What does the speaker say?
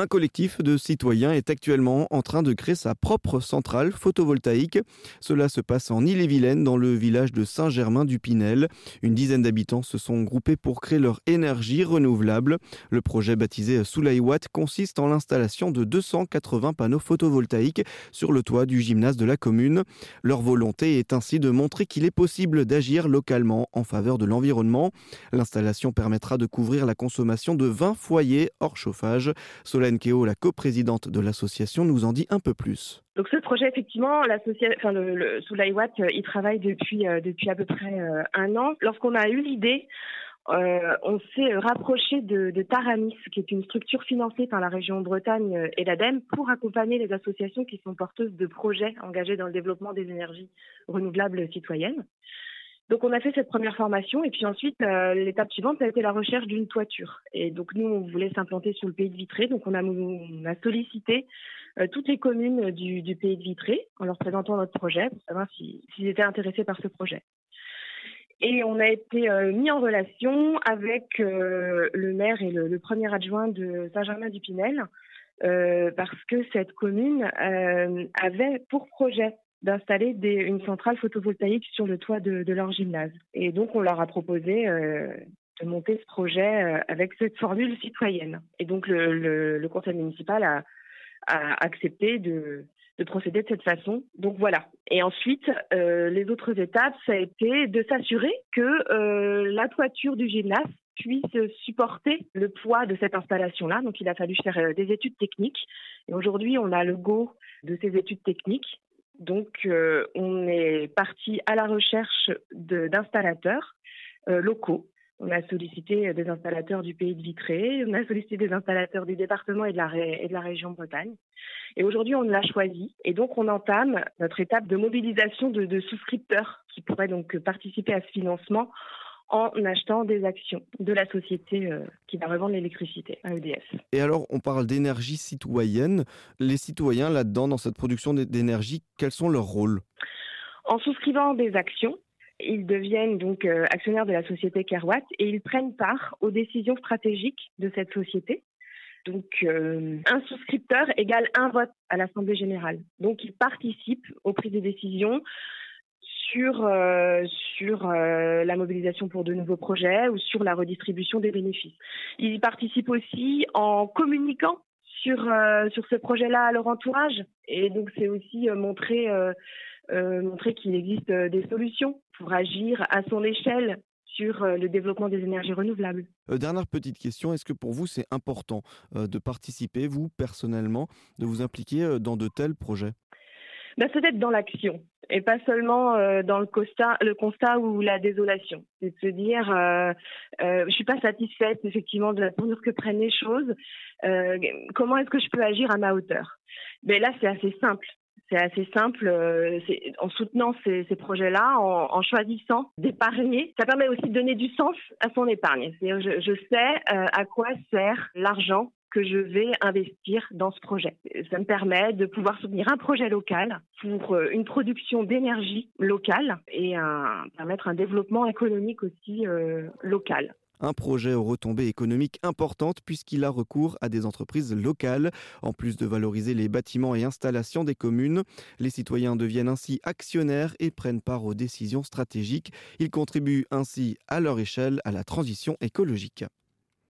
Un collectif de citoyens est actuellement en train de créer sa propre centrale photovoltaïque. Cela se passe en Ille-et-Vilaine, dans le village de Saint-Germain-du-Pinel. Une dizaine d'habitants se sont groupés pour créer leur énergie renouvelable. Le projet baptisé Soulaiwatt consiste en l'installation de 280 panneaux photovoltaïques sur le toit du gymnase de la commune. Leur volonté est ainsi de montrer qu'il est possible d'agir localement en faveur de l'environnement. L'installation permettra de couvrir la consommation de 20 foyers hors chauffage. La coprésidente de l'association, nous en dit un peu plus. Donc ce projet, effectivement, enfin, le, le Soulaiwatt, euh, il travaille depuis, euh, depuis à peu près euh, un an. Lorsqu'on a eu l'idée, on s'est rapproché de, de, Taramis, qui est une structure financée par la région Bretagne et l'ADEME, pour accompagner les associations qui sont porteuses de projets engagés dans le développement des énergies renouvelables citoyennes. Donc on a fait cette première formation et puis ensuite euh, l'étape suivante ça a été la recherche d'une toiture. Et donc nous on voulait s'implanter sur le pays de Vitré, donc on a, sollicité euh, toutes les communes du, pays de Vitré en leur présentant notre projet pour savoir s'ils étaient intéressés par ce projet. Et on a été euh, mis en relation avec le maire et le, premier adjoint de Saint-Germain-du-Pinel parce que cette commune avait pour projet d'installer une centrale photovoltaïque sur le toit de, leur gymnase. Et donc, on leur a proposé euh, de monter ce projet euh, avec cette formule citoyenne. Et donc, le, conseil municipal a, accepté de, de, procéder de cette façon. Donc voilà. Et ensuite, euh, les autres étapes, ça a été de s'assurer que la toiture du gymnase puisse supporter le poids de cette installation-là. Donc il a fallu faire des études techniques. Et aujourd'hui, on a le go de ces études techniques. Donc, euh, on est parti à la recherche d'installateurs euh, locaux. On a sollicité des installateurs du pays de Vitré, on a sollicité des installateurs du département et de la, et de région Bretagne. Et aujourd'hui, on l'a choisi. Et donc, on entame notre étape de mobilisation de, de souscripteurs qui pourraient donc participer à ce financement en achetant des actions de la société euh, qui va revendre l'électricité à EDF. Et alors, on parle d'énergie citoyenne. Les citoyens, là-dedans, dans cette production d'énergie, quels sont leurs rôles? En souscrivant des actions, ils deviennent donc euh, actionnaires de la société Kerwatt et ils prennent part aux décisions stratégiques de cette société. Donc, euh, un souscripteur égale un vote à l'Assemblée générale. Donc, ils participent aux prises de décision sur, euh, euh, la mobilisation pour de nouveaux projets ou sur la redistribution des bénéfices. Ils participent aussi en communiquant sur, euh, sur ce projet-là à leur entourage. Et donc, c'est aussi montrer, montrer qu'il existe des solutions pour agir à son échelle sur le développement des énergies renouvelables. dernière petite question, est-ce que pour vous c'est important de participer, vous personnellement, de vous impliquer dans de tels projets? Bah, C'est d'être dans l'action et pas seulement euh, dans le constat, le constat ou la désolation. C'est de se dire, euh, euh, je suis pas satisfaite effectivement de la tournure que prennent les choses. Euh, comment est-ce que je peux agir à ma hauteur? Mais là, c'est assez simple. C'est assez simple. Euh, en soutenant ces, ces projets-là, en, en, choisissant d'épargner, ça permet aussi de donner du sens à son épargne. Je, je sais euh, à quoi sert l'argent que je vais investir dans ce projet. Ça me permet de pouvoir soutenir un projet local pour euh, une production d'énergie locale et permettre un développement économique aussi euh, local un projet aux retombées économiques importantes puisqu'il a recours à des entreprises locales. En plus de valoriser les bâtiments et installations des communes, les citoyens deviennent ainsi actionnaires et prennent part aux décisions stratégiques. Ils contribuent ainsi à leur échelle à la transition écologique.